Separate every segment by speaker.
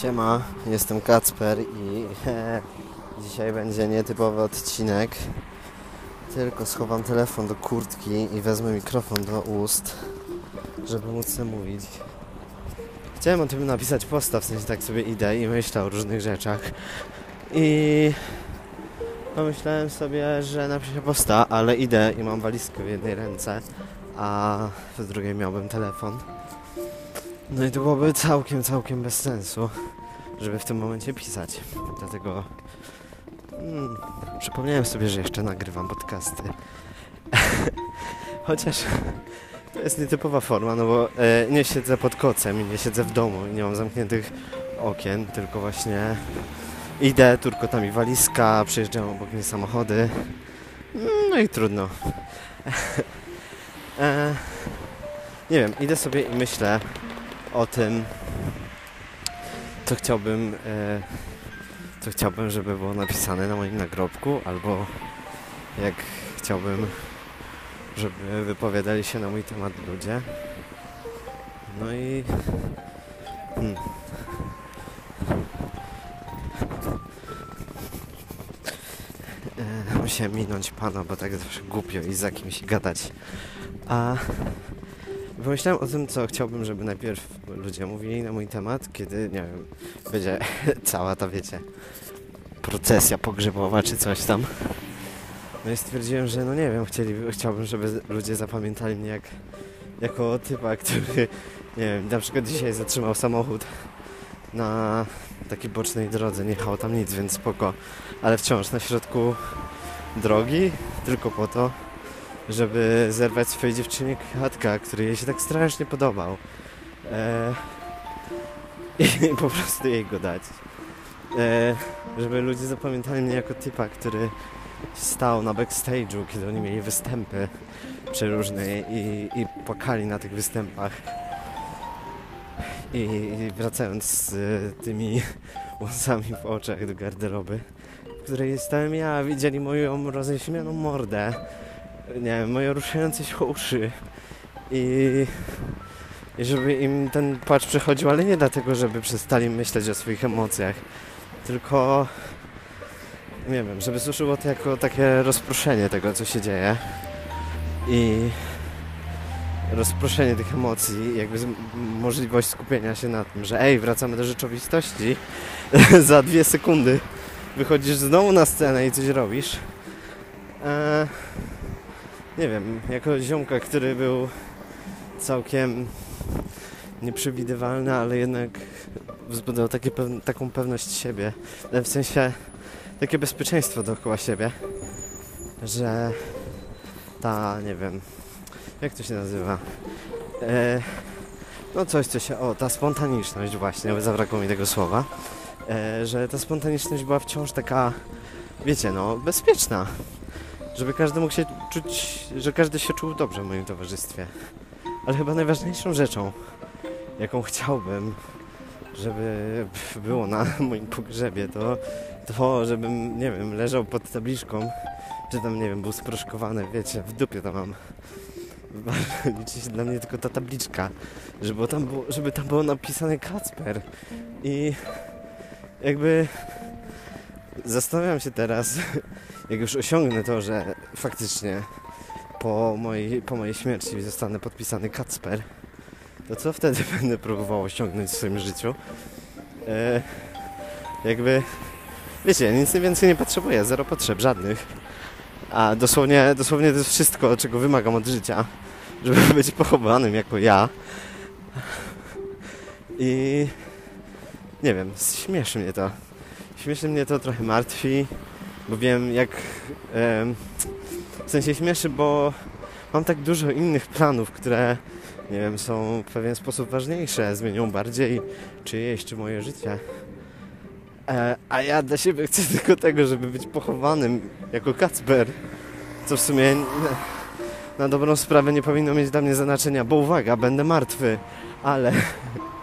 Speaker 1: Siema, jestem Kacper i dzisiaj będzie nietypowy odcinek. Tylko schowam telefon do kurtki i wezmę mikrofon do ust, żeby móc mówić. Chciałem o tym napisać posta, w sensie tak sobie idę i myślę o różnych rzeczach. I pomyślałem sobie, że napiszę posta, ale idę i mam walizkę w jednej ręce, a w drugiej miałbym telefon. No i to byłoby całkiem, całkiem bez sensu, żeby w tym momencie pisać. Dlatego mm, przypomniałem sobie, że jeszcze nagrywam podcasty. Chociaż to jest nietypowa forma, no bo e, nie siedzę pod kocem i nie siedzę w domu i nie mam zamkniętych okien, tylko właśnie idę, turkotami walizka, przyjeżdżają obok mnie samochody. No i trudno. e, nie wiem, idę sobie i myślę, o tym, co chciałbym, e, co chciałbym, żeby było napisane na moim nagrobku, albo jak chciałbym, żeby wypowiadali się na mój temat ludzie. No i hmm. E, musiałem minąć pana, bo tak zawsze głupio i za kimś gadać. A Pomyślałem o tym, co chciałbym, żeby najpierw ludzie mówili na mój temat, kiedy, nie wiem, będzie cała ta, wiecie, procesja pogrzebowa czy coś tam. No i stwierdziłem, że no nie wiem, chciałbym, żeby ludzie zapamiętali mnie jak, jako typa, który, nie wiem, na przykład dzisiaj zatrzymał samochód na takiej bocznej drodze, nie jechało tam nic, więc spoko, ale wciąż na środku drogi, tylko po to, żeby zerwać swojej dziewczynie kwiatka, który jej się tak strasznie podobał. E, I po prostu jej go dać. E, żeby ludzie zapamiętali mnie jako typa, który stał na backstage'u, kiedy oni mieli występy przeróżne i, i płakali na tych występach. I, i wracając z tymi łzami w oczach do garderoby, w której stałem ja, widzieli moją roześmianą mordę nie wiem, moje ruszające się uszy. I, i żeby im ten płacz przechodził, ale nie dlatego, żeby przestali myśleć o swoich emocjach, tylko nie wiem, żeby służyło to jako takie rozproszenie tego, co się dzieje. I rozproszenie tych emocji, jakby możliwość skupienia się na tym, że ej, wracamy do rzeczywistości, za dwie sekundy wychodzisz znowu na scenę i coś robisz. Eee, nie wiem, jako ziomka, który był całkiem nieprzewidywalny, ale jednak wzbudzał takie taką pewność siebie, e, w sensie takie bezpieczeństwo dookoła siebie, że ta, nie wiem, jak to się nazywa, e, no coś, co się, o, ta spontaniczność właśnie, zabrakło mi tego słowa, e, że ta spontaniczność była wciąż taka, wiecie, no, bezpieczna, żeby każdy mógł się czuć, że każdy się czuł dobrze w moim towarzystwie. Ale chyba najważniejszą rzeczą, jaką chciałbym, żeby było na moim pogrzebie, to to, żebym, nie wiem, leżał pod tabliczką, czy tam, nie wiem, był sproszkowany, wiecie, w dupie to mam. Liczy się dla mnie tylko ta tabliczka, żeby tam było, żeby tam było napisane Kacper. I jakby zastanawiam się teraz, jak już osiągnę to, że faktycznie po mojej, po mojej śmierci zostanę podpisany Kacper, to co wtedy będę próbował osiągnąć w swoim życiu? E, jakby, wiecie, nic więcej nie potrzebuję, zero potrzeb, żadnych. A dosłownie, dosłownie to jest wszystko, czego wymagam od życia, żeby być pochowanym jako ja. I nie wiem, śmieszy mnie to. Śmieszy mnie to, trochę martwi bo wiem jak... w sensie śmieszy, bo mam tak dużo innych planów, które nie wiem, są w pewien sposób ważniejsze, zmienią bardziej czyjeś czy moje życie. E, a ja dla siebie chcę tylko tego, żeby być pochowanym jako Kacper, co w sumie na dobrą sprawę nie powinno mieć dla mnie znaczenia, bo uwaga, będę martwy, ale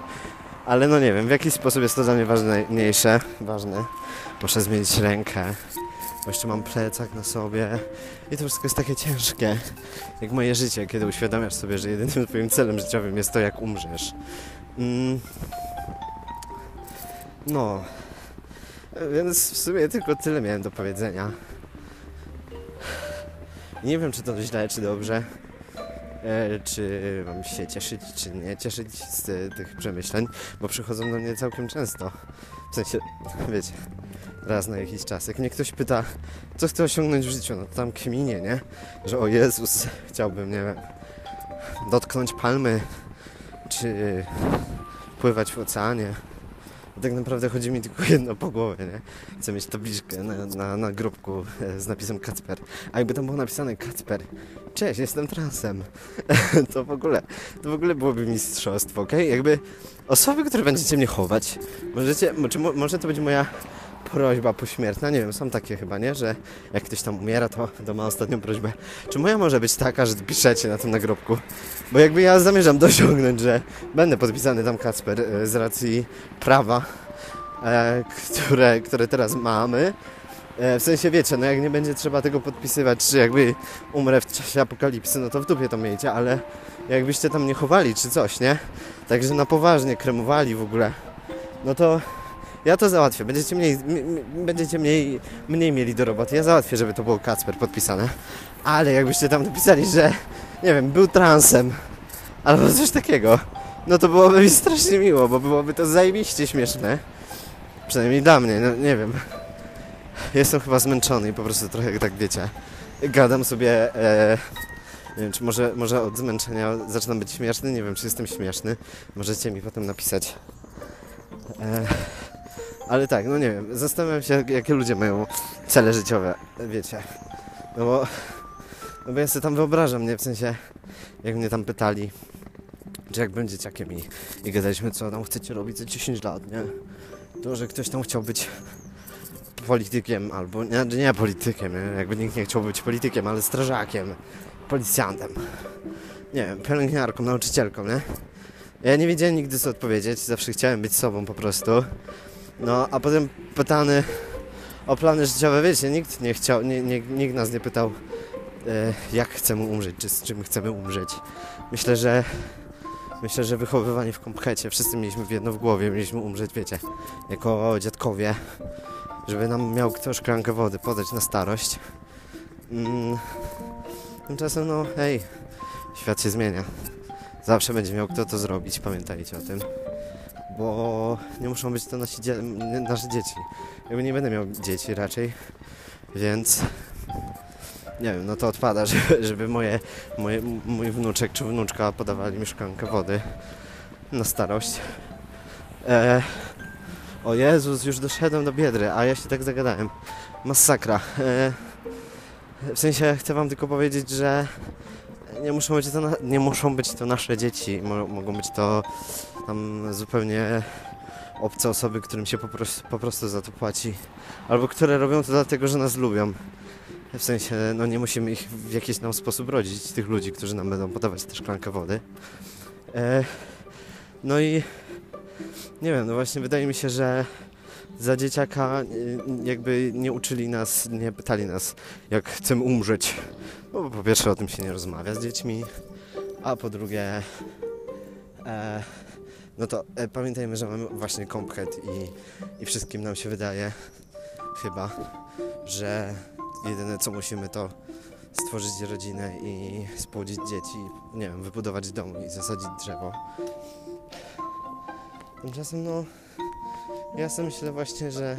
Speaker 1: ale no nie wiem, w jaki sposób jest to dla mnie ważniejsze, ważne. Muszę zmienić rękę, bo jeszcze mam plecak na sobie i to wszystko jest takie ciężkie, jak moje życie, kiedy uświadamiasz sobie, że jedynym twoim celem życiowym jest to, jak umrzesz. Mm. No, więc w sumie tylko tyle miałem do powiedzenia. Nie wiem, czy to źle, czy dobrze. E, czy mam się cieszyć, czy nie cieszyć z tych przemyśleń, bo przychodzą do mnie całkiem często. W sensie, wiecie, raz na jakiś czas. Jak mnie ktoś pyta, co chcę osiągnąć w życiu, no to tam kminie, nie? Że o Jezus, chciałbym, nie wiem, dotknąć palmy, czy pływać w oceanie. Tak naprawdę chodzi mi tylko jedno po głowie, nie? Chcę mieć tabliczkę na, na, na grobku e, z napisem Kacper. A jakby tam było napisane Kacper, cześć, jestem transem. to w ogóle, to w ogóle byłoby mistrzostwo, okej? Jakby osoby, które będziecie mnie chować, możecie, mo- czy mo, może to będzie moja prośba pośmiertna, nie wiem, są takie chyba, nie? Że jak ktoś tam umiera, to, to ma ostatnią prośbę. Czy moja może być taka, że piszecie na tym nagrobku? Bo jakby ja zamierzam dosiągnąć, że będę podpisany tam Kacper e, z racji prawa, e, które, które teraz mamy. E, w sensie wiecie, no jak nie będzie trzeba tego podpisywać, czy jakby umrę w czasie apokalipsy, no to w dupie to miejcie, ale jakbyście tam nie chowali, czy coś, nie? Także na poważnie kremowali w ogóle, no to ja to załatwię. Będziecie mniej, będziecie mniej, mniej mieli do roboty. Ja załatwię, żeby to było Kacper podpisane. Ale jakbyście tam napisali, że nie wiem, był transem albo coś takiego, no to byłoby mi strasznie miło, bo byłoby to zajebiście śmieszne. Przynajmniej dla mnie, no nie wiem. Jestem chyba zmęczony i po prostu trochę tak wiecie. Gadam sobie. E, nie wiem, czy może, może od zmęczenia zaczynam być śmieszny. Nie wiem, czy jestem śmieszny. Możecie mi potem napisać. E, ale tak, no nie wiem. Zastanawiam się, jak- jakie ludzie mają cele życiowe. Wiecie. No bo, no bo ja sobie tam wyobrażam, nie? W sensie, jak mnie tam pytali, czy jak będzie dzieciakiem i, i gadaliśmy, co tam chcecie robić za 10 lat, nie? To, że ktoś tam chciał być politykiem albo, nie, nie politykiem, nie? jakby nikt nie chciał być politykiem, ale strażakiem, policjantem, nie wiem, pielęgniarką, nauczycielką, nie? Ja nie wiedziałem nigdy co odpowiedzieć, zawsze chciałem być sobą po prostu. No, a potem pytany o plany życiowe, wiecie, nikt nie chciał, nie, nie, nikt nas nie pytał, e, jak chcemy umrzeć, czy z czym chcemy umrzeć. Myślę, że myślę, że wychowywanie w komplecie, wszyscy mieliśmy jedno w głowie, mieliśmy umrzeć, wiecie, jako dziadkowie, żeby nam miał kto szklankę wody podać na starość. Mm, tymczasem, no, hej, świat się zmienia. Zawsze będzie miał kto to zrobić, pamiętajcie o tym. Bo nie muszą być to nasi dzie- nasze dzieci. Jakby nie będę miał dzieci raczej, więc nie wiem, no to odpada, żeby, żeby moje, moje, mój wnuczek czy wnuczka podawali mi szklankę wody na starość. E, o Jezus, już doszedłem do Biedry, a ja się tak zagadałem. Masakra. E, w sensie chcę wam tylko powiedzieć, że nie muszą być to, na, nie muszą być to nasze dzieci. Mo, mogą być to tam zupełnie obce osoby, którym się po prostu, po prostu za to płaci. Albo które robią to dlatego, że nas lubią. W sensie, no nie musimy ich w jakiś tam sposób rodzić, tych ludzi, którzy nam będą podawać tę szklankę wody. E, no i nie wiem, no właśnie wydaje mi się, że za dzieciaka y, jakby nie uczyli nas, nie pytali nas, jak chcemy umrzeć. No bo po pierwsze o tym się nie rozmawia z dziećmi, a po drugie e, no to e, pamiętajmy, że mamy właśnie komplet i, i wszystkim nam się wydaje chyba, że jedyne co musimy to stworzyć rodzinę i spłodzić dzieci, nie wiem, wybudować dom i zasadzić drzewo. Tymczasem no ja sobie myślę właśnie, że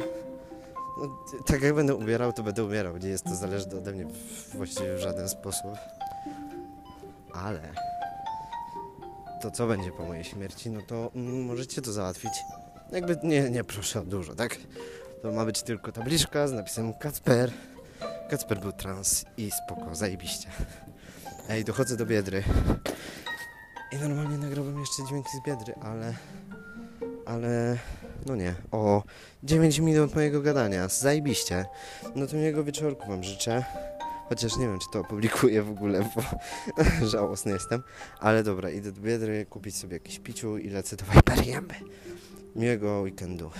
Speaker 1: no, tak jak będę umierał, to będę umierał. Nie jest to zależne ode mnie właściwie w żaden sposób. Ale to co będzie po mojej śmierci, no to mm, możecie to załatwić. Jakby nie, nie proszę o dużo, tak? To ma być tylko tabliczka z napisem Kacper. Kacper był trans i spoko, zajebiście. Ej, dochodzę do Biedry. I normalnie nagrałbym jeszcze dźwięki z Biedry, ale... Ale... No nie. O, 9 minut mojego gadania. Zajebiście. No to miłego wieczorku wam życzę. Chociaż nie wiem, czy to opublikuję w ogóle, bo żałosny jestem. Ale dobra, idę do Biedry kupić sobie jakieś piciu i lecę do Viperiemy. Miłego weekendu.